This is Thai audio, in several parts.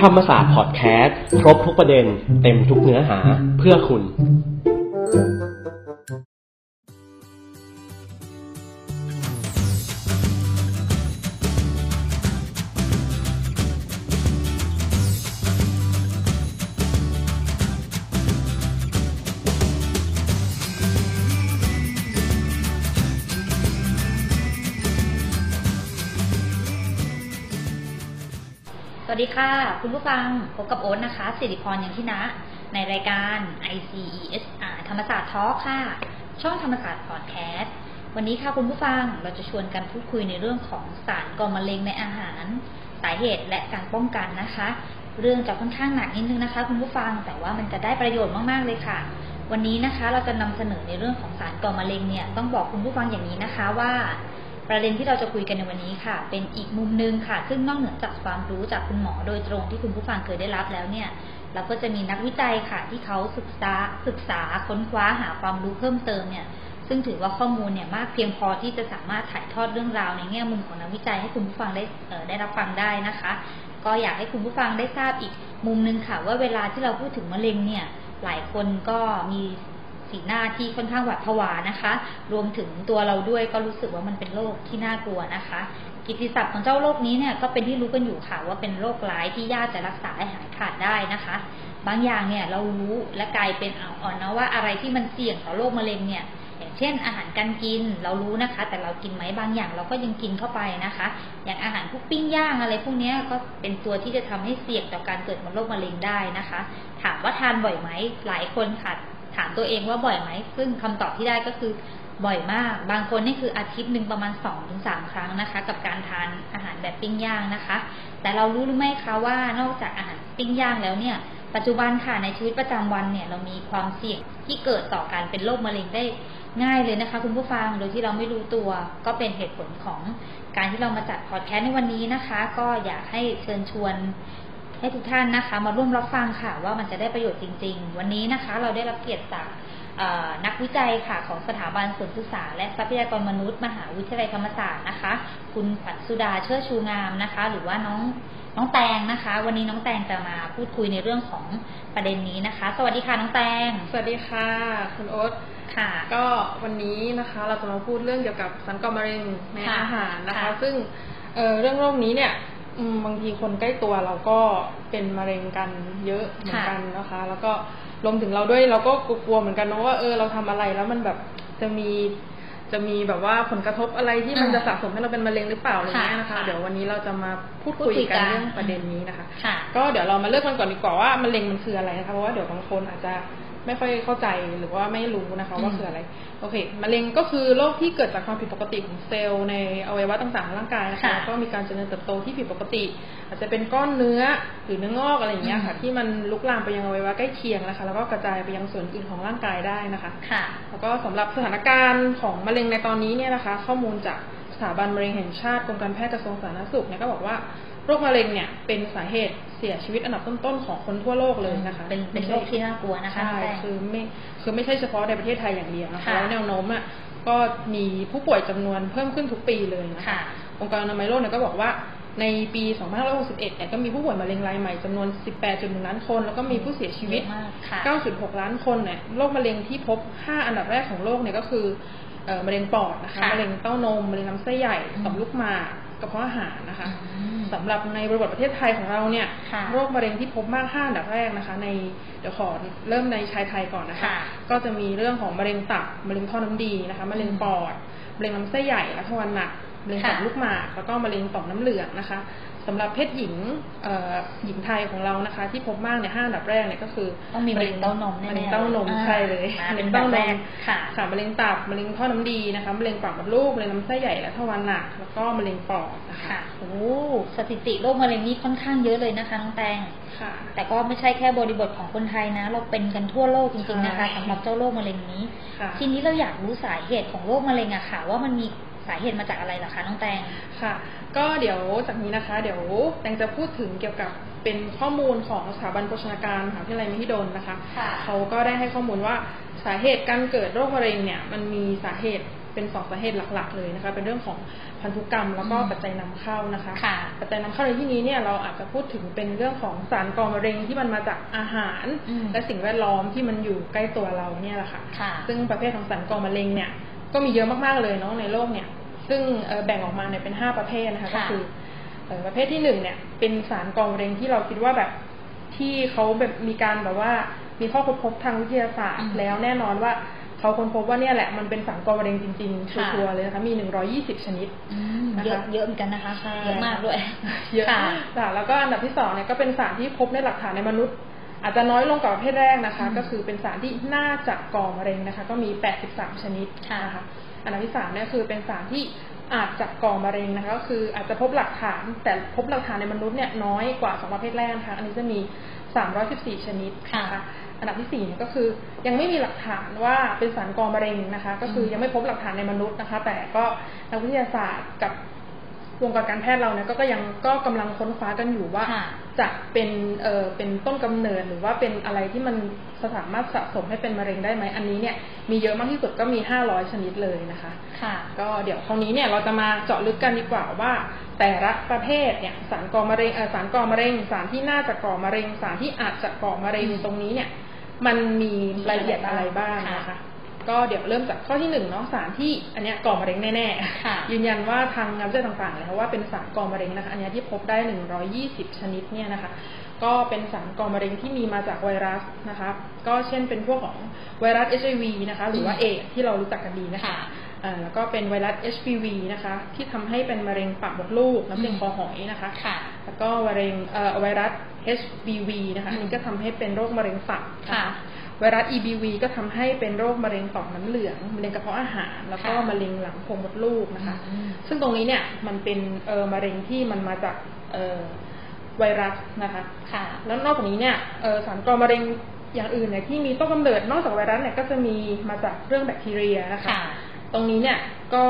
ธรรมศาสตร์พอดแคสต์ ครบทุกประเด็น เต็มทุกเนื้อหาเพื่อคุณ ดีค่ะ คุณผู้ฟังพบกับโอ๊ตนะคะสิริพรยังที่นะ ในรายการ ICESR ธรรมศาสตร์ทอค่ะ ช่องธรรมศาสตร์พอดแคสต์วันนี้ค่ะคุณผู้ฟังเราจะชวนกันพูดคุยในเรื่องของสารก่อมะเร็งในอาหาร สาเหตุและการป้องกันนะคะ เรื่องจะค่อนข้างหนักนิดนึงนะคะ คุณผู้ฟังแต่ว่ามันจะได้ประโยชน์มากๆเลยค่ะ วันนี้นะคะ เราจะนำเสนอในเรื่องของสารก่อมะเร็งเนี่ยต้องบอกคุณผู้ฟังอย่างนี้นะคะว่า ประเด็นที่เราจะคุยกันในวันนี้ค่ะ เป็นอีกมุมหนึงค่ะ ซึ่งนอกเหนือจากความรู้จากคุณหมอโดยตรงที่คุณผู้ฟังเคยได้รับแล้วเนี่ย เราก็จะมีนักวิจัยค่ะ ที่เขาศึกษาศึกษาค้นคว้าหาความรู้เพิ่มเติมเนี่ย ซึ่งถือว่าข้อมูลเนี่ยมากเพียงพอที่จะสามารถถ่ายทอดเรื่องราวในแง่มุมของนักวิจัยให้คุณผู้ฟังได้ได้รับฟังได้นะคะ ก็อยากให้คุณผู้ฟังได้ทราบอีกมุมหนึงค่ะ ว่าเวลาที่เราพูดถึงมะเร็งเนี่ยหลายคนก็มี สีหน้าที่ค่อนข้างหวาดผวานะคะ รวมถึงตัวเราด้วยก็รู้สึกว่ามันเป็นโรคที่น่ากลัวนะคะ กิตติศัพท์ของเจ้าโรคนี้เนี่ยก็เป็นที่รู้กันอยู่ค่ะว่าเป็นโรคร้ายที่ยากจะรักษาให้หายขาดได้นะคะบางอย่างเนี่ยเรารู้และกลายเป็นอ่อนนะว่าอะไรที่มันเสี่ยงต่อโรคมะเร็งเนี่ยอย่างเช่น อาหารการกินเรารู้นะคะ แต่เรากินไหมบางอย่างเราก็ยังกินเข้าไปนะคะ อย่างอาหารพวกปิ้งย่างอะไรพวกนี้ก็เป็นตัวที่จะทำให้เสี่ยงต่อการเกิดโรคมะเร็งได้นะคะ ถามว่าทานบ่อยไหมหลายคนค่ะ ถามตัวเองว่าบ่อยไหม ซึ่งคำตอบที่ได้ก็คือบ่อยมาก บางคนนี่คืออาทิตย์หนึ่งประมาณ2อถึงสครั้งนะคะ กับการทานอาหารแบบปิ้งย่างนะคะ แต่เรารู้หรือไม่คะว่านอกจากอาหารปิ้งย่างแล้วเนี่ย ปัจจุบันค่ะในชีวิตประจำวันเนี่ยเรามีความเสี่ยงที่เกิดต่อการเป็นโรคมะเร็งได้ง่ายเลยนะคะ คุณผู้ฟังโดยที่เราไม่รู้ตัวก็เป็นเหตุผลของการที่เรามาจัดพอดแคสต์ในวันนี้นะคะ ก็อยากให้เชิญชวน ให้ทุกท่านนะคะ มาร่วมรับฟังค่ะ ว่ามันจะได้ประโยชน์จริง ๆ วันนี้นะคะ เราได้รับเกียรติจากเอ่อนักวิจัยค่ะของสถาบันสวนศึกษา และทรัพยากรมนุษย์ มหาวิทยาลัยธรรมศาสตร์นะคะ คุณขวัญสุดาเชิดชูงามนะคะ หรือว่าน้องน้องแตงนะคะ วันนี้น้องแตงจะมาพูดคุยในเรื่องของประเด็นนี้นะคะ สวัสดีค่ะน้องแตง สวัสดีค่ะ คุณโอ๊ตค่ะ ก็วันนี้นะคะเราจะมาพูดเรื่องเกี่ยวกับสันก่อมะเร็งในค่ะอาหารนะคะค่ะซึ่งเอ่อเรื่องโรคนี้เนี่ยอืม บางทีคนใกล้ตัวเราก็เป็นมะเร็งกันเยอะเหมือนกันนะคะ แล้วก็รวมถึงเราด้วยเราก็กลัวๆเหมือนกันเนอะว่าเออเราทำอะไรแล้วมันแบบจะมีจะมีแบบว่าผลกระทบอะไรที่มันอืมจะสะสมให้เราเป็นมะเร็งหรือเปล่าอะไรเงี้ยนะคะค่ะเดี๋ยววันนี้เราจะมาพูดพูดคุยคุยกักันนเรื่องประเด็นนี้นะคะค่ะก็เดี๋ยวเรามาเลือกกันก่อนดีกว่าว่ามะเร็งมันคืออะไรนะคะเพราะว่าเดี๋ยวบางคนอาจจะ ไม่ค่อยเข้าใจหรือว่าไม่รู้นะคะ ว่าอืมคืออะไร โอเคมะเร็งก็คือโรคที่เกิดจากความผิดปกติของเซลล์ในอวัยวะต่างๆของร่างกายนะคะค่ะแล้วก็มีการเจริญเติบโตที่ผิดปกติ อาจจะเป็นก้อนเนื้อหรือเนื้องอกอะไรอย่างเงี้ยค่ะอืมที่มันลุกลามไปยังอวัยวะใกล้เคียงนะคะ แล้วก็กระจายไปยังส่วนอื่นของร่างกายได้นะคะค่ะแล้วก็สำหรับสถานการณ์ของมะเร็งในตอนนี้เนี่ยนะคะ ข้อมูลจากสถาบันมะเร็งแห่งชาติกรมการแพทย์กระทรวงสาธารณสุขเนี่ยก็บอกว่าโรคมะเร็งเนี่ยเป็นสาเหตุเสียชีวิตอันดับต้นๆของคนทั่วโลกเลยนะคะเป็นเป็นโรคที่น่ากลัวนะคะใช่น้องแตงคือไม่คือไม่ใช่เฉพาะในประเทศไทยอย่างเดียวนะคะค่ะแล้วแนวโน้มอะก็มีผู้ป่วยจำนวนเพิ่มขึ้นทุกปีเลยนะคะค่ะองค์การอนามัยโลกเนี่ยก็บอกว่าในปี 2561 เนี่ยก็มีผู้ป่วยมะเร็งรายใหม่จำนวน 18.1 ล้านคน แล้วก็มีผู้เสียชีวิตเยอะมากค่ะ9.6 ล้านคนเนี่ยโรคมะเร็งที่พบ 5 อันดับแรกของโลกเนี่ยก็คือเอ่อมะเร็งปอดนะคะค่ะมะเร็งเต้านม มะเร็งลำไส้ใหญ่อืมต่อมลูกหมาก กระเพาะอาหารนะคะอืมสำหรับในบริบทประเทศไทยของเราเนี่ยค่ะโรคมะเร็งที่พบมาก5อันดับแรกนะคะ ในเดี๋ยวขอเริ่มในชายไทยก่อนนะคะค่ะก็จะมีเรื่องของมะเร็งตับมะเร็งท่อน้ำดีนะคะมะเร็งปอดมะเร็งลำไส้ใหญ่และทวารหนักมะเร็งต่อมค่ะลูกหมากแล้วก็มะเร็งต่อมน้ำเหลืองนะคะ สำหรับเพศหญิงเอ่อหญิงไทยของเรานะคะ ที่พบมากในห้าอันดับแรกเนี่ยก็คือต้องมีมะเร็งเต้านมแน่ๆมะเร็งเต้านมอ่าใช่เลยมาะเป็เร็นงแบบเต้านแรมกค่ะค่ะมะเร็งตับมะเร็งท่อน้ำดีนะคะมะเร็งปากมดลูกมะเร็งลำไส้ใหญ่และทวารหนักแล้วก็มะเร็งปอดนะคะค่ะโอ้สถิติโรคมะเร็งนี่ค่อนข้างเยอะเลยนะคะน้องแตงค่ะ แต่ก็ไม่ใช่แค่บริบทของคนไทยนะ เราเป็นกันทั่วโลกจริงๆนะคะใช่สำหรับเจ้าโรคมะเร็งนี้ค่ะทีนี้เราอยากรู้สาเหตุของโรคมะเร็งอะค่ะ ว่ามันมีสาเหตุมาจากอะไรล่ะคะน้องแตงค่ะ ก็เดี๋ยวจากนี้นะคะ เดี๋ยวแตงจะพูดถึงเกี่ยวกับเป็นข้อมูลของสถาบันโภชนาการมหาวิทยาลัยมหิดลนะคะค่ะเขาก็ได้ให้ข้อมูลว่าสาเหตุการเกิดโรคมะเร็งเนี่ยมันมีสาเหตุเป็นสองสาเหตุหลักๆเลยนะคะ เป็นเรื่องของพันธุกรรมแล้วก็อืมปัจจัยนำเข้านะคะค่ะปัจจัยนำเข้าในที่นี้เนี่ยเราอาจจะพูดถึงเป็นเรื่องของสารก่อมะเร็งที่มันมาจากอาหารอืมและสิ่งแวดล้อมที่มันอยู่ใกล้ตัวเราเนี่ยแหละค่ะค่ะซึ่งประเภทของสารก่อมะเร็งเนี่ยก็มีเยอะมากๆเลยเนาะในโลกเนี่ย ซึ่งเอ่อแบ่งออกมาเนี่ยเป็นห้าประเภทนะคะค่ะก็คือเอ่อประเภทที่หนึ่งเนี่ยเป็นสารก่อมะเร็งที่เราคิดว่าแบบที่เขาแบบมีการแบบว่ามีข้อค้นพบทางวิทยาศาสตร์อืมแล้วแน่นอนว่าเขาค้นพบว่าเนี่ยแหละมันเป็นสารก่อมะเร็งจริงๆชัค่ะวร์ๆเลยนะคะมี 120 ชนิดอืมนะคะเยอะเยอะเหมือนกันนะคะใช่เยอะมากด้วยเยอะค่ะค่ะแล้วก็อันดับที่สองเนี่ยก็เป็นสารที่พบในหลักฐานในมนุษย์ อาจจะน้อยลงกว่าประเภทแรกนะคะอืมก็คือเป็นสารที่น่าจะก่อมะเร็งนะคะ ก็มี 83 ชนิดค่ะนะคะ อันดับที่สามเนี่ยคือเป็นสารที่อาจจะก่อมะเร็งนะคะก็คืออาจจะพบหลักฐานแต่พบหลักฐานในมนุษย์เนี่ยน้อยกว่าสองประเภทแรกนะคะอันนี้จะมี 314 ชนิดค่ะ อันดับที่สี่เนี่ยก็คือยังไม่มีหลักฐานว่าเป็นสารก่อมะเร็งนะคะ ก็คือยังไม่พบหลักฐานในมนุษย์นะคะ แต่ก็นักวิทยาศาสตร์กับ วงการการแพทย์เราเนี่ยก็ก็ยังก็กำลังค้นคว้ากันอยู่ว่าค่ะจะเป็นเอ่อเป็นต้นกำเนิดหรือว่าเป็นอะไรที่มันสามารถสะสมให้เป็นมะเร็งได้ไหมอันนี้เนี่ยมีเยอะมากที่สุดก็มี 500 ชนิดเลยนะคะ ค่ะ ก็เดี๋ยวคราวนี้เนี่ยเราจะมาเจาะลึกกันดีกว่าว่า แต่ละประเภทเนี่ยสารก่อมะเร็งเออสารก่อมะเร็ง สารที่น่าจะก่อมะเร็ง สารที่อาจจะก่อมะเร็งอืมตรงนี้เนี่ย มันมีรายละเอียดอะไรบ้างค่ะนะคะ ก็เดี๋ยวเริ่มจากข้อที่หนึ่งเนาะสารที่อันเนี้ยก่อมะเร็งแน่ค่ะๆยืนยันว่าทางงานวิจัยต่างๆแล้วว่าเป็นสารก่อมะเร็งนะคะอันเนี้ยที่พบได้ 120 ชนิดเนี่ยนะคะ ก็เป็นสารก่อมะเร็งที่มีมาจากไวรัสนะคะ ก็เช่นเป็นพวกของไวรัส HIV นะคะ หรือว่าอืมเอดส์ที่เรารู้จักกันดีนะคะค่ะอ่าแล้วก็เป็นไวรัส HPV นะคะ ที่ทำให้เป็นมะเร็งปากมดลูกน้ำเลี้ยงคอหอยนะคะค่ะแล้วก็มะเร็งเอ่อไวรัส HBV นะคะอันนี้ก็ทำให้เป็นโรคมะเร็งตับนค่ะ ไวรัส EBV ก็ทำให้เป็นโรคมะเร็งต่อมน้ำเหลืองมะเร็งกระเพาะอาหาร แล้วก็ค่ะมะเร็งหลังโพรงมดลูกนะคะอืมซึ่งตรงนี้เนี่ยมันเป็นเออมะเร็งที่มันมาจากเออไวรัสนะคะค่ะ แล้วนอกจากนี้เนี่ยเอ่อสารก่อมะเร็งอย่างอื่นเนี่ยที่มีต้นกำเนิดนอกจากไวรัสเนี่ยก็จะมีมาจากเรื่องแบคทีเรียนะคะค่ะตรงนี้เนี่ยก็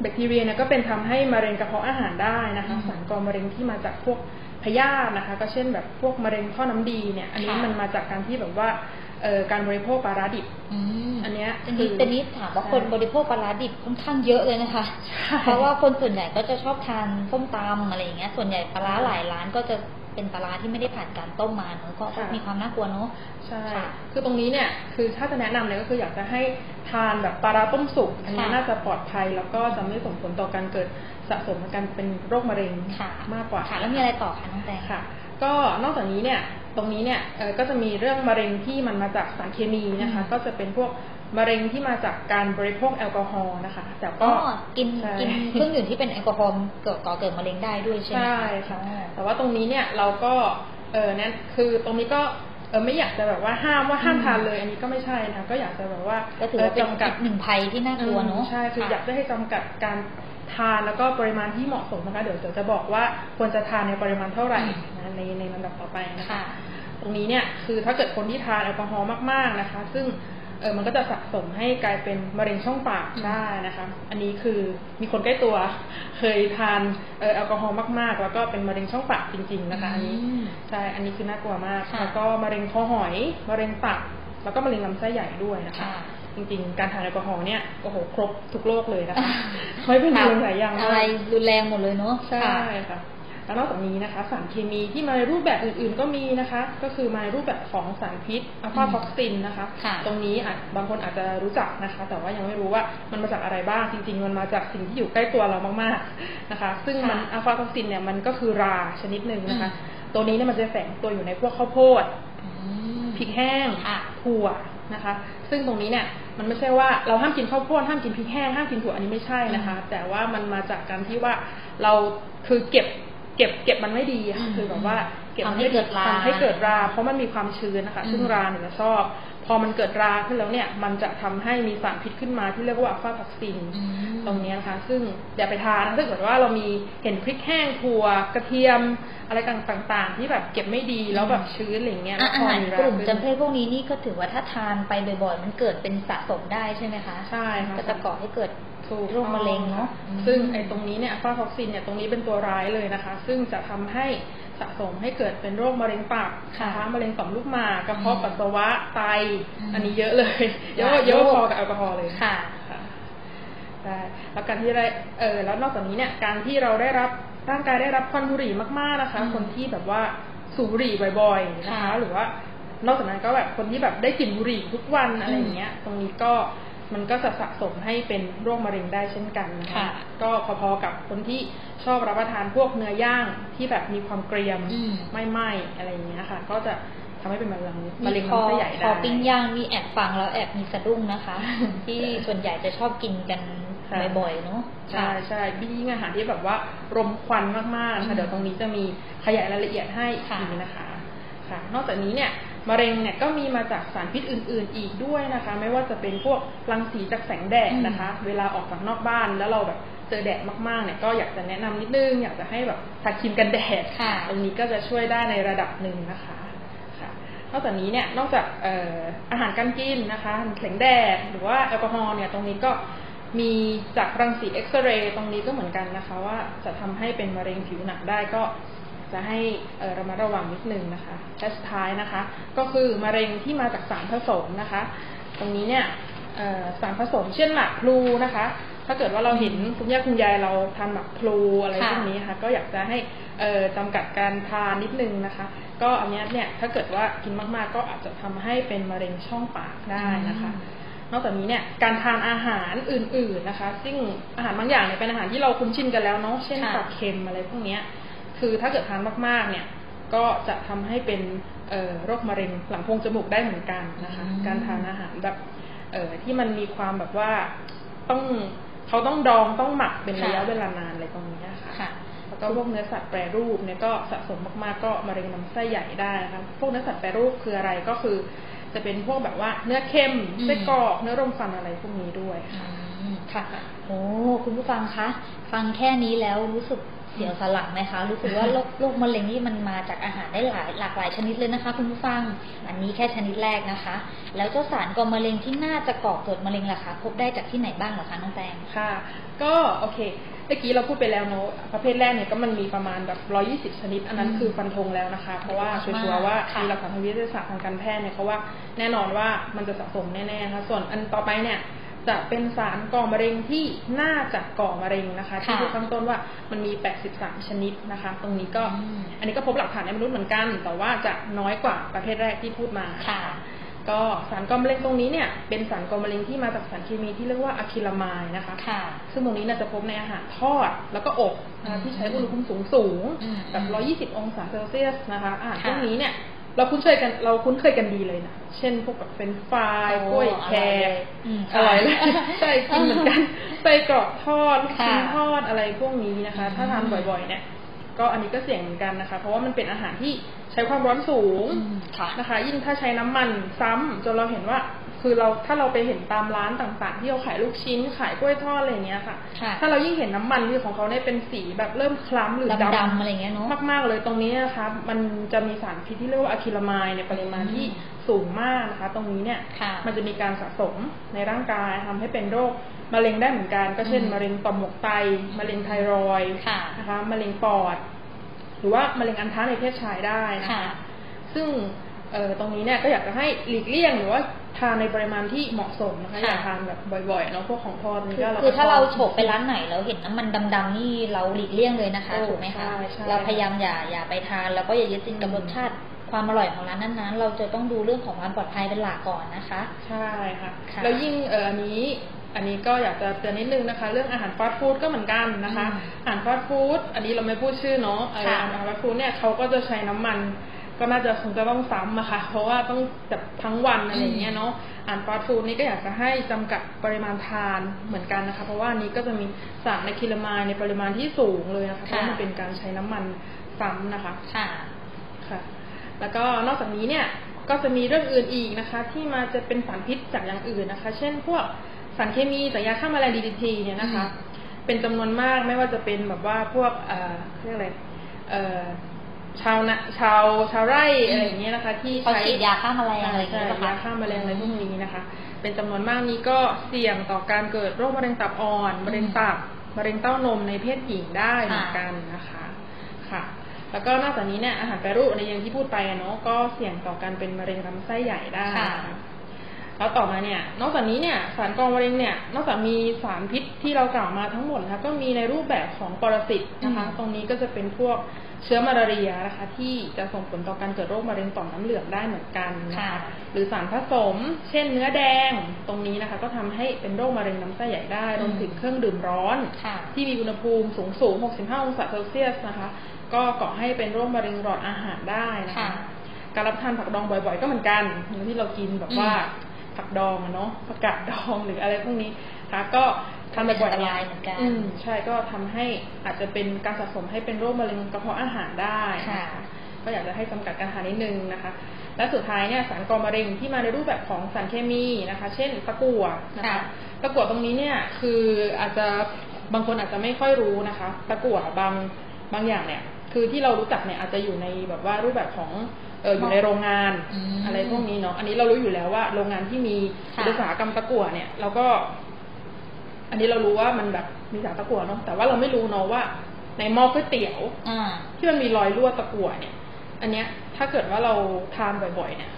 แบคทีเรียเนี่ยก็เป็นทำให้มะเร็งกระเพาะอาหารได้นะคะอืมสารก่อมะเร็งที่มาจากพวก พยาธินะคะ ก็เช่นแบบพวกมะเร็งท่อน้ำดีเนี่ย อันนี้ค่ะมันมาจากการที่แบบว่าเอ่อการบริโภคปลาร้าดิบอืมอันเนี้ยอันนี้คือแต่นี้ถามว่าคนบริโภคปลาร้าดิบค่อนข้างเยอะเลยนะคะใช่เพราะว่าคนส่วนใหญ่ก็จะชอบทานส้มตำอะไรอย่างเงี้ย ส่วนใหญ่ปลาร้าหลายร้านก็จะเป็นปลาร้าที่ไม่ได้ผ่านการต้มมาเนอะก็ก็มีความน่ากลัวเนอะใช่ค่ะคือตรงนี้เนี่ย คือถ้าจะแนะนำเนี่ยก็คืออยากจะให้ทานแบบปลาร้าต้มสุกอันนี้ค่ะน่าจะปลอดภัยแล้วก็จะไม่ส่งผลต่อการเกิด สะสมการเป็นโรคมะเร็งค่ะมากกว่าค่ะ แล้วมีอะไรต่อคะน้องแตงค่ะ ก็นอกจากนี้เนี่ยตรงนี้เนี่ยเอ่อก็จะมีเรื่องมะเร็งที่มันมาจากสารเคมีนะคะอืมก็จะเป็นพวกมะเร็งที่มาจากการบริโภคแอลกอฮอล์นะคะแต่ก็ก็กินใช่กินเครื่องดื่มที่เป็นแอลกอฮอล์เกิดก่อเกิดมะเร็งได้ด้วยใช่ไหมใช่ค่ะแต่ว่าตรงนี้เนี่ยเราก็เออนั้นคือตรงนี้ก็เออไม่อยากจะแบบว่าห้ามว่าห้ามทานเลย อันนี้ก็ไม่ใช่นะคะก็อยากจะแบบว่าก็ถือว่าเป็นจำกัดอีกหนึ่งภัยที่น่ากลัวเนอะอืมใช่คืออยากจะให้จำกัดการ ทานแล้วก็ปริมาณที่เหมาะสมนะคะเดี๋ยวเดี๋ยวจะบอกว่าควรจะทานในปริมาณเท่าไหร่อืมนะในในลำดับต่อไปนะคะค่ะตรงนี้เนี่ยคือถ้าเกิดคนที่ทานแอลกอฮอล์มากๆนะคะ ซึ่งเออมันก็จะสะสมให้กลายเป็นมะเร็งช่องปากได้นะคะ อันนี้คือมีคนใกล้ตัวเคยทานเออแอลกอฮอล์มากๆ แล้วก็เป็นมะเร็งช่องปากจริง ๆ นะคะ อันนี้อืมใช่อันนี้คือน่ากลัวมากค่ะแล้วก็มะเร็งคอหอยมะเร็งตับแล้วก็มะเร็งลำไส้ใหญ่ด้วยนะคะค่ะ จริง ๆ การทานแอลกอฮอล์เนี่ยโอ้โหครบทุกโรคเลยนะคะไม่เป็นมะเร็งหลายอย่างอะไรมากรุนแรงหมดเลยเนอะใช่ค่ะค่ะแล้วนอกจากนี้นะคะสารเคมีที่มาในรูปแบบอื่น ๆ ก็มีนะคะ ก็คือมาในรูปแบบของสารพิษอัลฟาท็อกซินนะคะค่ะตรงนี้อาจบางคนอาจจะรู้จักนะคะ แต่ว่ายังไม่รู้ว่ามันมาจากอะไรบ้างจริง ๆ มันมาจากสิ่งที่อยู่ใกล้ตัวเรามากๆนะคะ ซึ่งมันค่ะอัลฟาท็อกซินเนี่ยมันก็คือราชนิดหนึ่งนะคะอืมตัวนี้เนี่ยมันจะแฝงตัวอยู่ในพวกข้าวโพดอืมพริกแห้งค่ะถั่ว นะคะ ซึ่งตรงนี้เนี่ยมันไม่ใช่ว่าเราห้ามกินข้าวโพดห้ามกินพริกแห้งห้ามกินถั่วอันนี้ไม่ใช่นะคะ แต่ว่ามันมาจากการที่ว่าเราคือเก็บ เก็บเก็บมันไม่ดีอะค่ะอืมคือแบบว่าเก็บมันทำให้เกิดราทำให้เกิดรา เพราะมันมีความชื้นนะคะอืมซึ่งราเนี่ยจะชอบ พอมันเกิดราขึ้นแล้วเนี่ย มันจะทำให้มีสารพิษขึ้นมาที่เรียกว่าอัลฟาท็อกซินอืมตรงเนี้ยนะคะ ซึ่งอย่าไปทานนะถ้าเกิดว่าเรามีเห็นพริกแห้งถั่วกระเทียม อะไรต่างๆ ที่แบบเก็บไม่ดีแล้วแบบชื้นอะไรอย่างเงี้ยอะแล้วอาพอหารมีกลุ่มขึ้นจำเพศพวกนี้นี่ก็ถือว่าถ้าทานไปบ่อยๆมันเกิดเป็นสะสมได้ใช่ไหมคะใช่ค่ะก็จะก่อให้เกิดถูก โรคมะเร็งเนาะซึ่งไอ้ตรงนี้เนี่ยอัลฟาท็อกซินเนี่ยตรงนี้เป็นตัวร้ายเลยนะคะ ซึ่งจะทำให้สะสมให้เกิดเป็นโรคมะเร็งปากค่ะนะคะมะเร็งต่อมลูกหมากกระเพาะอืมปัสสาวะไตอืมอันนี้เยอะเลยเยอะกว่าหลายเยอะโรคพอกับแอลกอฮอล์เลยค่ะค่ะใช่แล้วการที่ได้เออแล้วนอกจากนี้เนี่ยการที่เราได้รับร่างกายได้รับควันบุหรี่มากๆนะคะอืมคนที่แบบว่าสูบบุหรี่บ่อยๆนะคะค่ะหรือว่านอกจากนั้นก็แบบคนที่แบบได้กลิ่นบุหรี่ทุกวันอะไรอย่างเงี้ย ตรงนี้ก็ มันก็จะสะสมให้เป็นโรคมะเร็งได้เช่นกันนะคะค่ะก็พอๆกับคนที่ชอบรับประทานพวกเนื้อย่างที่แบบมีความเกรียมอืมไม่ไหม้อะไรอย่างเงี้ยค่ะ ก็จะทำให้เป็นมะเร็งมะเร็งพอลำไส้ใหญ่พได้อปิ้งย่างนี่แอบฟังแล้วแอบมีสะดุ้งนะคะ ที่ส่วนใหญ่จะชอบกินกันค่ะบ่อยๆเนาะใช่ใช่บี้ยิ่งอาหารที่แบบว่ารมควันมากๆอืนะคะมเดี๋ยวตรงนี้จะมีขยายรายละเอียดให้อีกค่ะทีนะคะค่ะ นอกจากนี้เนี่ย มะเร็งเนี่ยก็มีมาจากสารพิษอื่น ๆ อีกด้วยนะคะ ไม่ว่าจะเป็นพวกรังสีจากแสงแดดนะคะ เวลาออกจากนอกบ้านแล้วเราแบบเจอแดดมากๆเนี่ยก็อยากจะแนะนำนิดนึง อยากจะให้แบบทาครีมกันแดดค่ะตรงนี้ก็จะช่วยได้ในระดับหนึ่งนะคะค่ะนอกจากนี้เนี่ยนอกจากเอ่ออาหารการกินนะคะแสงแดดหรือว่าแอลกอฮอล์เนี่ยตรงนี้ก็มีจากรังสีเอ็กซเรย์ตรงนี้ก็เหมือนกันนะคะ ว่าจะทำให้เป็นมะเร็งผิวหนังได้ก็ จะให้เอ่อระมัดระวังนิดนึงนะคะและสุดท้ายนะคะ ก็คือมะเร็งที่มาจากสารผสมนะคะ ตรงนี้เนี่ยเอ่อสารผสมเช่นหมากพลูนะคะ ถ้าเกิดว่าเราเห็นคุณย่าคุณยายเราทานหมากพลูอะไรค่ะพวกนี้ค่ะ ก็อยากจะให้เอ่อจำกัดการทานนิดนึงนะคะ ก็อันเนี้ยเนี่ยถ้าเกิดว่ากินมากๆ ก็อาจจะทำให้เป็นมะเร็งช่องปากได้นะคะนอกจากนี้เนี่ยการทานอาหารอื่น ๆนะคะ ซึ่งอาหารบางอย่างเนี่ยเป็นอาหารที่เราคุ้นชินกันแล้วเนาะเช่นค่ะปลาเค็มอะไรพวกเนี้ย คือถ้าเกิดทานมากๆ เนี่ย ก็จะทำให้เป็นเอ่อโรคมะเร็งหลังโพรงจมูกได้เหมือนกันนะคะอืมการทานอาหารแบบเอ่อที่มันมีความแบบว่าต้องเขาต้องดองต้องหมักเป็นระยะเวลานานอะไรตรงเนี้ยค่ะค่ะแล้วก็พวกเนื้อสัตว์แปรรูปเนี่ยก็สะสมมากๆ ก็มะเร็งลำไส้ใหญ่ได้นะคะพวกเนื้อสัตว์แปรรูปคืออะไรก็คือ จะเป็นพวกแบบว่าเนื้อเค็มอืมไส้กรอกเนื้อรมควันอะไรพวกนี้ด้วยอืค่ะมค่ะโอ้คุณผู้ฟังคะฟังแค่นี้แล้วรู้สึก เสียวสนหลังไหมคะรู้สึกว่าโรคโรคมะเร็งนี่มันมาจากอาหารได้หลายหลากหลายชนิดเลยนะคะ คุณผู้ฟัง อันนี้แค่ชนิดแรกนะคะ แล้วเจ้าสารก่อมะเร็งที่น่าจะก่อเกิดมะเร็งล่ะคะพบได้จากที่ไหนบ้างเหรอคะน้องแตงค่ะ ก็โอเคเมื่อกี้เราพูดไปแล้วเนอะประเภทแรกเนี่ยก็มันมีประมาณแบบร้อยี่สิบชนิด อันนั้นอืมคือฟันธงแล้วนะคะ เพราะว่ามาชักวร์ๆว่าค่ะมีหลักฐานทางวิทยาศาสตร์ทางการแพทย์เนี่ยเขาว่าแน่นอนว่ามันจะสะสมแน่ๆนะคะส่วนอันต่อไปเนี่ย จะเป็นสารก่อมะเร็งที่น่าจะก่อมะเร็งนะคะ ที่ค่ะพูดข้างต้นว่ามันมี 83 ชนิดนะคะ ตรงนี้ก็อืมอันนี้ก็พบหลักฐานในมนุษย์เหมือนกัน แต่ว่าจะน้อยกว่าประเภทแรกที่พูดมาค่ะก็สารก่อมะเร็งตรงนี้เนี่ยเป็นสารก่อมะเร็งที่มาจากสารเคมีที่เรียกว่าอะคริลามายนะคะค่ะซึ่งตรงนี้เนี่ยจะพบในอาหารทอดแล้วก็อบนะคะอืมที่ใช้อุณหภูมิสูงสูงๆอืมแบบ 120 องศาเซลเซียสนะคะอาหารค่ะพวกนี้เนี่ย เราคุ้นเคยกันเราคุ้นเคยกันดีเลยนะเช่นพวกแบบเฟรนช์ฟรายโอ้กล้วยแครอร่อยเลยอืมอร่อยเลยใช่กินเหมือนกันไส้กรอกทอดลูกชิ้นค่ะทอดอะไรพวกนี้นะคะ ถ้าทานบ่อยๆเนี่ย ก็อันนี้ก็เสี่ยงเหมือนกันนะคะ เพราะว่ามันเป็นอาหารที่ใช้ความร้อนสูงอืมค่ะนะคะ ยิ่งถ้าใช้น้ำมันซ้ำจนเราเห็นว่า คือเราถ้าเราไปเห็นตามร้านต่างๆ ที่เขาขายลูกชิ้นขายกล้วยทอดอะไรอย่างเงี้ยค่ะค่ะ ถ้าเรายิ่งเห็นน้ำมันที่ของเขาเนี่ยเป็นสีแบบเริ่มคล้ำหรือดำดำๆอะไรเงี้ยเนอะมากๆเลยตรงนี้นะคะ มันจะมีสารพิษที่เรียกว่าอะคริลามายในปริมาณที่ สูงมากนะคะ ตรงนี้เนี่ยค่ะมันจะมีการสะสมในร่างกายทำให้เป็นโรคมะเร็งได้เหมือนกัน ก็เช่นอืมมะเร็งต่อมหมวกไตมะเร็งไทรอยด์ค่ะนะคะมะเร็งปอด หรือว่ามะเร็งอันท้าในเพศชายได้นะค่ะคะซึ่งเอ่อตรงนี้เนี่ยก็อยากจะให้หลีกเลี่ยงหรือว่าทานในปริมาณที่เหมาะสมนะคะค่ะอย่าทานแบบบ่อยๆเนาะพวกของทอดนี่คือก็คือถ้าเราก็โฉบไปร้านไหนแล้วเห็นน้ำมันดำๆนี่เราหลีกเลี่ยงเลยนะคะโอ้ถูกไหมคะใช่ใช่เราพยายามอย่าอย่าไปทานแล้วก็อย่ายึดติดกับอืมรสชาติ ความอร่อยของร้านนั้นๆ เราจะต้องดูเรื่องของความปลอดภัยเป็นหลักก่อนนะคะ ใช่ค่ะค่ะแล้วยิ่งเอออันนี้อันนี้ก็อยากจะเตือนนิดนึงนะคะ เรื่องอาหารฟาสต์ฟู้ดก็เหมือนกันนะคะอืมอาหารฟาสต์ฟู้ดอันนี้เราไม่พูดชื่อเนาะเออค่ะอาหารฟาสต์ฟู้ดเนี่ยเขาก็จะใช้น้ำมัน ก็น่าจะคงจะต้องซ้ำอะค่ะ เพราะว่าต้องแบบทั้งวันอะไรอย่างเงี้ยเนาะอาหารฟาสต์ฟู้ดนี่ก็อยากจะให้จำกัดปริมาณทานเหมือนกันนะคะ เพราะว่าอันนี้ก็จะมีสารอะคริลามายในปริมาณที่สูงเลยนะคะเพราะว่ามันเป็นการใช้น้ำมันซ้ำนะคะค่ะค่ะ แล้วก็นอกจากนี้เนี่ยก็จะมีเรื่องอื่นอีกนะคะ ที่มาจะเป็นสารพิษจากอย่างอื่นนะคะ เช่น พวกสารเคมีจากยาฆ่าแมลง DDT เนี่ยนะคะอืมเป็นจำนวนมากไม่ว่าจะเป็นแบบว่าพวกเอ่อเรียกอะไรเอ่อชาวนะชาวชาวไร่อะไรอย่างเงี้ยนะคะ ที่เขาใช้ฉีดยาฆ่าแมลงอะไรอย่างใช่เงี้ยใช่ป่ะคะยาฆ่าแมลงอะไรพวกนี้นะคะ เป็นจำนวนมากนี้ก็เสี่ยงต่อการเกิดโรคมะเร็งตับอ่อนมะเร็งตับมะเร็งเต้านมในเพศหญิงได้เหมือนกันนะคะค่ะ แล้วก็นอกจากนี้เนี่ยอาหารแปรรูปในอย่างที่พูดไปอะเนาะก็เสี่ยงต่อการเป็นมะเร็งลำไส้ใหญ่ได้ค่ะนะคะแล้วต่อมาเนี่ย นอกจากนี้เนี่ยสารก่อมะเร็งเนี่ย นอกจากมีสารพิษที่เรากล่าวมาทั้งหมดนะคะก็มีในรูปแบบของปรสิตนะคะอืมตรงนี้ก็จะเป็นพวก เชื้อมาลาเรียนะคะ ที่จะส่งผลต่อการเกิดโรคมะเร็งต่อมน้ำเหลืองได้เหมือนกันนะคะค่ะหรือสารผสม เช่นเนื้อแดงตรงนี้นะคะ ก็ทำให้เป็นโรคมะเร็งลำไส้ใหญ่ได้รวมถึงเครื่องดื่มร้อนค่ะที่มีอุณหภูมิสูงสูง 65 องศาเซลเซียสนะคะ ก็ก่อให้เป็นโรคมะเร็งหลอดอาหารได้นะคะค่ะการรับประทานผักดองบ่อยๆ ก็เหมือนกันอย่างที่เรากินแบบว่าอืมผักดองอะเนาะผักกาดดองหรืออะไรพวกนี้นะคะก็ ทานบ่อยเป็นอันตๆรายเหมือนกันอืมใช่ก็ทำให้อาจจะเป็นการสะสมให้เป็นโรคมะเร็งกระเพาะอาหารได้นค่ะก็อยากจะให้จำกัดการทานนิดนึงนะคะ และสุดท้ายเนี่ยสารก่อมะเร็งที่มาในรูปแบบของสารเคมีนะคะ เช่นตะกั่วนะคะค่ะตะกั่วตรงนี้เนี่ยคืออาจจะบางคนอาจจะไม่ค่อยรู้นะคะ ตะกั่วบางบางอย่างเนี่ยคือที่เรารู้จักเนี่ยอาจจะอยู่ในแบบว่ารูปแบบของเอออยู่ในโรงงานอืมอะไรพวกนี้เนาะอันนี้เรารู้อยู่แล้วว่าโรงงานที่มีค่ะอุตสาหกรรมตะกั่วเนี่ยเราก็ อันนี้เรารู้ว่ามันแบบมีสารตะกั่วเนาะแต่ว่าเราไม่รู้เนาะว่า ในหม้อก๋วยเตี๋ยวอ่าที่มันมีรอยรั่วตะกั่วเนี่ย อันเนี้ยถ้าเกิดว่าเราทานบ่อยๆ เนี่ย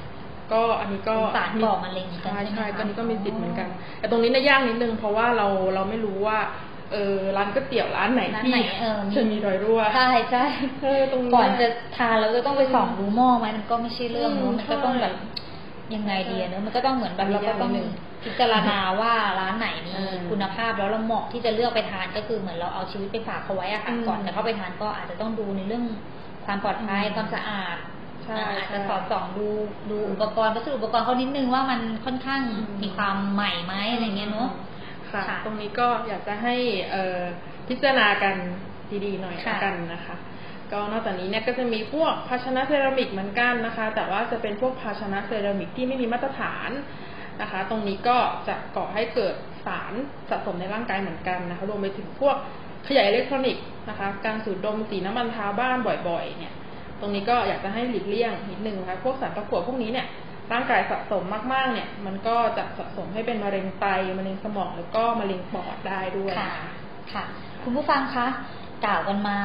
ก็อันนี้ก็เป็นสารก่อมะเร็งเหมือนกันใช่ใช่ไหมใช่คะตอนนี้ก็มีสิทธิ์เหมือนกัน แต่ตรงนี้น่ะยากนิดนึงเพราะว่าเราเราไม่รู้ว่าเออร้านก๋วยเตี๋ยวร้านไหนร้านที่ไหนเออมีจะมีรอยรั่วใช่ใช่เออตรงนี้ก่อนจะทานเราก็ต้องไปส่องดูหม้อไหมมันก็ไม่ใช่เรื่องอืเนมอะมันก็ต้องใช่แบบ ยังไงดีอะเนอะมันก็ต้องเหมือนแบบมันเราก็ต้องยากนิดนึงพิจารณาว่าร้านไหนมีอืมคุณภาพแล้วเราเหมาะที่จะเลือกไปทานก็คือเหมือนเราเอาชีวิตไปฝากเขาไว้อะค่ะอืมก่อนจะเข้าไปทานก็อาจจะต้องดูในเรื่องความปลอดภัยอืมความสะอาดใช่อ่าอาจจะใช่สอดส่องดูดูอุปกรณ์วัสดุอุปกรณ์เขานิดนึงว่ามันค่อนข้างอืมมีความใหม่ไหมอะไรเงี้ยเนอะค่ะค่ะ ตรงนี้ก็อยากจะให้เอ่อพิจารณากันดีๆหน่อยค่ะละกันนะคะ ก็นอกจากนี้เนี่ยก็จะมีพวกภาชนะเซรามิกเหมือนกันนะคะ แต่ว่าจะเป็นพวกภาชนะเซรามิกที่ไม่มีมาตรฐานนะคะ ตรงนี้ก็จะก่อให้เกิดสารสะสมในร่างกายเหมือนกันนะคะรวมไปถึงพวกขยะอิเล็กทรอนิกส์นะคะ การสูดดมสีน้ำมันทาบ้านบ่อยๆ เนี่ย ตรงนี้ก็อยากจะให้หลีกเลี่ยงนิดนึงนะคะพวกสารตะกั่วพวกนี้เนี่ยร่างกายสะสมมากๆ เนี่ย มันก็จะสะสมให้เป็นมะเร็งไตมะเร็งสมองแล้วก็มะเร็งปอดได้ด้วยค่ะ ค่ะ คุณผู้ฟังคะกล่าวกันมา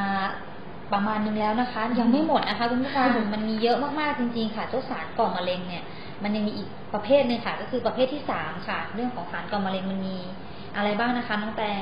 ประมาณนึงแล้วนะคะ ยังไม่หมดนะคะคุณผู้ฟังอืมมันมีเยอะมากๆจริง ๆ ค่ะเจ้าสารก่อมะเร็งเนี่ย มันยังมีอีกประเภทหนึ่งค่ะ ก็คือประเภทที่สามค่ะ เรื่องของสารก่อมะเร็งมันมีอะไรบ้างนะคะน้องแตง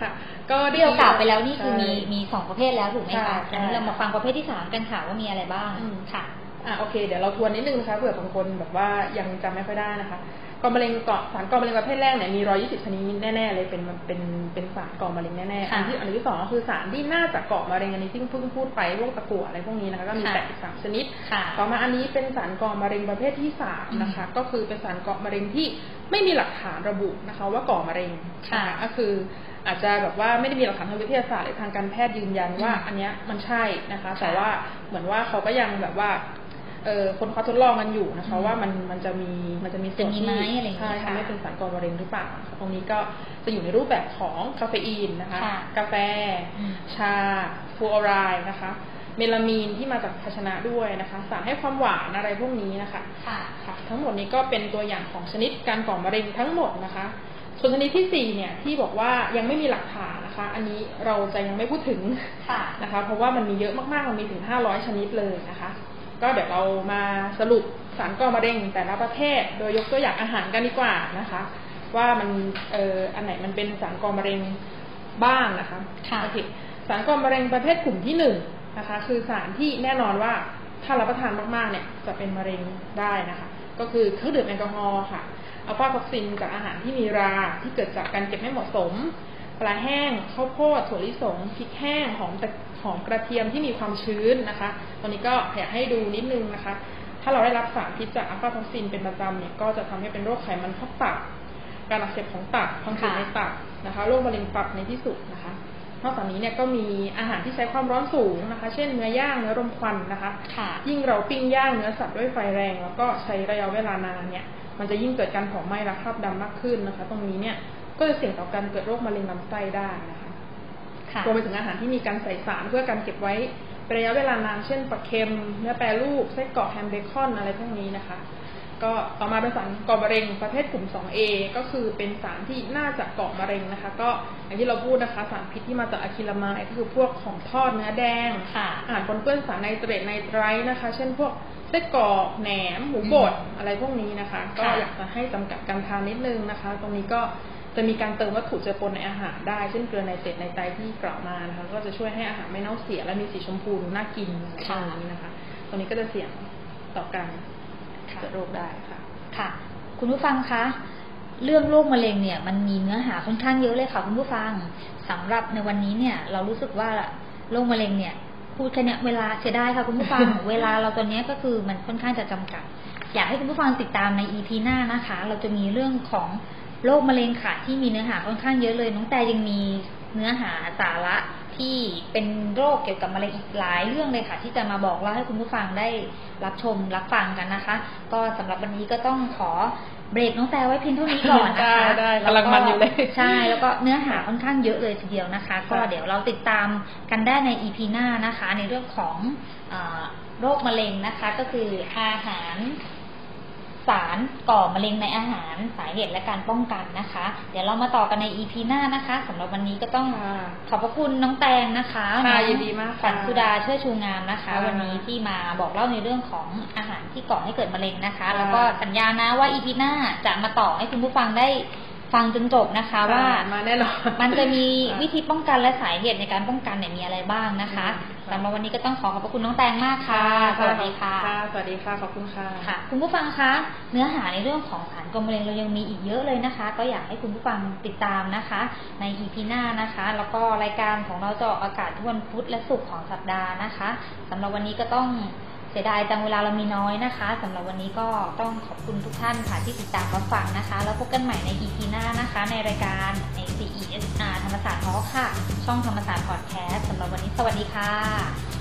ค่ะก็ที่เรากล่าวไปแล้วนี่คือมีใช่มีสองประเภทแล้วถูกไหมใช่คะใช่อันนี้เรามาฟังประเภทที่สามกันค่ะว่ามีอะไรบ้างอืมค่ะอะโอเค เดี๋ยวเราทวนนิดนึงนะคะเผื่อบางคนแบบว่ายังจำไม่ค่อยได้นะคะ ก่อมะเร็งเกาะสารก่อมะเร็งประเภทแรกเนี่ยมี120ชนิดแน่ๆเลยเป็นเป็นเป็นสารก่อมะเร็งแน่ๆค่ะอันที่อันที่สองก็คือสารที่น่าจะก่อมะเร็งอันนี้ซึ่งเพิ่งพูดไปพวกตะกั่วอะไรพวกนี้นะคะก็มีค่ะแปดสิบสามชนิดค่ะต่อมาอันนี้เป็นสารก่อมะเร็งประเภทที่สามนะคะ ก็คือเป็นสารก่อมะเร็งที่ไม่มีหลักฐานระบุนะคะ ว่าก่อมะเร็งค่ะนก็คืออาจจะแบบว่าไม่ได้มีหลักฐานทางวิทยาศาสตร์หรือทางการแพทย์ยืนยันว่าอืมอันเนี้ยมันใช่นะคะค่ะแต่ว่าเหมือนว่าเขาก็ยังแบบว่า เออคนเขาทดลองกันอยู่นะคะอืมว่ามันมันจะมีมันจะมีส่วนจะมีที่ไหมอะไรอย่างเงี้ใช่ยค่ะทำให้เป็นสารก่อมะเร็งหรือเปล่านะคะตรงนี้ก็จะอยู่ในรูปแบบของคาเฟอีนนะคะค่ะกาแฟอืมชาฟลูออไรด์นะคะเมลามีนที่มาจากภาชนะด้วยนะคะ สารให้ความหวานอะไรพวกนี้นะคะค่ะค่ะ ทั้งหมดนี้ก็เป็นตัวอย่างของชนิดการก่อมะเร็งทั้งหมดนะคะ ส่วนชนิดที่สี่เนี่ยที่บอกว่ายังไม่มีหลักฐานนะคะ อันนี้เราจะยังไม่พูดถึงค่ะนะคะ เพราะว่ามันมีเยอะมากๆ มันมีถึง500ชนิดเลยนะคะ ก็เดี๋ยวเรามาสรุปสารก่อมะเร็งแต่ละประเภท โดยยกตัวอย่างอาหารกันดีกว่านะคะ ว่ามันเอ่ออันไหนมันเป็นสารก่อมะเร็งบ้างนะคะค่ะโอเคสารก่อมะเร็งประเภทกลุ่มที่หนึ่งนะคะ คือสารที่แน่นอนว่าถ้ารับประทานมากๆเนี่ยจะเป็นมะเร็งได้นะคะ ก็คือเครื่องดื่มแอลกอฮอล์ค่ะอัลฟาท็อกซินจากอาหารที่มีราที่เกิดจากการเก็บไม่เหมาะสม ปลาแห้งข้าวโพดถั่วลิสงพริกแห้งหอมตะหอมกระเทียมที่มีความชื้นนะคะ ตอนนี้ก็อยากให้ดูนิดนึงนะคะ ถ้าเราได้รับสารพิษจากอัลฟาท็อกซินเป็นประจำเนี่ยก็จะทำให้เป็นโรคไขมันพอกตับ การอักเสบของตับพังผืดค่ะในตับนะคะโรคมะเร็งตับในที่สุดนะคะนอกจากนี้เนี่ยก็มีอาหารที่ใช้ความร้อนสูงนะคะ เช่นเนื้อย่างเนื้อรมควันนะคะค่ะยิ่งเราปิ้งย่างเนื้อสัตว์ด้วยไฟแรง แล้วก็ใช้ระยะเวลานานเนี่ย มันจะยิ่งเกิดการเผาไหม้และคราบดำมากขึ้นนะคะ ตรงนี้เนี่ย ก็จะเสี่ยงต่อการเกิดโรคมะเร็งลำไส้ได้นะคะค่ะรวมไปถึงอาหารที่มีการใส่สารเพื่อการเก็บไว้เป็นระยะเวลานานเช่นปลาเค็มเนื้อแปรรูปไส้กรอกแฮมเบคอนอะไรพวกนี้นะคะ ก็ต่อมาเป็นสารก่อมะเร็งประเภทกลุ่ม 2A ก็คือเป็นสารที่น่าจะก่อมะเร็งนะคะ ก็อย่างที่เราพูดนะคะสารพิษที่มาจากอะคริลาไมด์ก็คือพวกของทอดเนื้อแดงค่ะอาหารปนเปื้อนสารไนเตรตไนไตรท์นะคะ เช่นพวกไส้กรอกแหนมหมูบดอะไรพวกนี้นะคะ ก็ค่ะอยากจะให้จำกัดการทานนิดนึงนะคะ ตรงนี้ก็ จะมีการเติมวัตถุเจือปนในอาหารได้ เช่นเกลือไนเตรตไนไตรท์ที่กล่าวมานะคะ ก็จะช่วยให้อาหารไม่เน่าเสียและมีสีชมพูดูน่ากินอะไรพวกนี้นะคะ ตรงนี้ก็จะเสี่ยงต่อการค่ะเกิดโรคได้ค่ะ ค่ะ คุณผู้ฟังคะเรื่องโรคมะเร็งเนี่ยมันมีเนื้อหาค่อนข้างเยอะเลยค่ะคุณผู้ฟังสำหรับในวันนี้เนี่ย เรารู้สึกว่าโรคมะเร็งเนี่ย พูดแค่เนี้ยเวลาเสียดายค่ะคุณผู้ฟังเวลาเราตอนเนี้ยก็คือมันค่อนข้างจะจำกัด อยากให้คุณผู้ฟังติดตามใน EP หน้านะคะ เราจะมีเรื่องของ โรคมะเร็งค่ะที่มีเนื้อหาค่อนข้างเยอะเลย น้องแต่ยังมีเนื้อหาสาระที่เป็นโรคเกี่ยวกับมะเร็งอีกหลายเรื่องเลยค่ะ ที่จะมาบอกเล่าให้คุณผู้ฟังได้รับชมรับฟังกันนะคะ ก็สำหรับวันนี้ก็ต้องขอเบรกน้องแต่ไว้เพียงเท่านี้ก่อนนะคะได้ได้กำลังมันอยู่เลย ใช่ แล้วก็เนื้อหาค่อนข้างเยอะเลยทีเดียวนะคะ ก็เดี๋ยวเราติดตามกันได้ใน EP หน้านะคะ ในเรื่องของเออโรคมะเร็งนะคะ ก็คืออาหาร สารก่อมะเร็งในอาหารสาเหตุและการป้องกันนะคะ เดี๋ยวเรามาต่อกันใน EP หน้านะคะสำหรับวันนี้ก็ต้องค่ะขอบพระคุณน้องแตงนะคะค่ะน้องยินดีมากค่ะขวัญสุดาเชื่อชูงามนะคะค่ะวันนี้ที่มาบอกเล่าในเรื่องของอาหารที่ก่อให้เกิดมะเร็งนะคะค่ะแล้วก็สัญญานะว่า EP หน้าจะมาต่อให้คุณผู้ฟังได้ ฟังจนจบนะคะว่ามาแน่นอนมันจะมีวิธีป้องกันและสาเหตุในการป้องกันเนี่ยมีอะไรบ้างนะคะค่ะสำหรับวันนี้ก็ต้องขอขอบพระคุณน้องแตงมากค่ะ สวัสดีค่ะ สวัสดีค่ะ ขอบคุณค่ะ ค่ะ คุณผู้ฟังคะ เนื้อหาในเรื่องของสารก่อมะเร็งเรายังมีอีกเยอะเลยนะคะ ก็อยากให้คุณผู้ฟังติดตามนะคะ ใน EP หน้านะคะ แล้วก็รายการของเราจะออกอากาศทุกวันพุธและศุกร์ของสัปดาห์นะคะสำหรับวันนี้ก็ต้อง เสียดายจังเวลาเรามีน้อยนะคะสำหรับวันนี้ก็ต้องขอบคุณทุกท่านค่ะที่ติดตามรับฟังนะคะ แล้วพบกันใหม่ใน EP หน้านะคะ ในรายการ ACESR ธรรมศาสตร์ทอล์ค่ะ ช่องธรรมศาสตร์พอดแคสต์สำหรับวันนี้สวัสดีค่ะ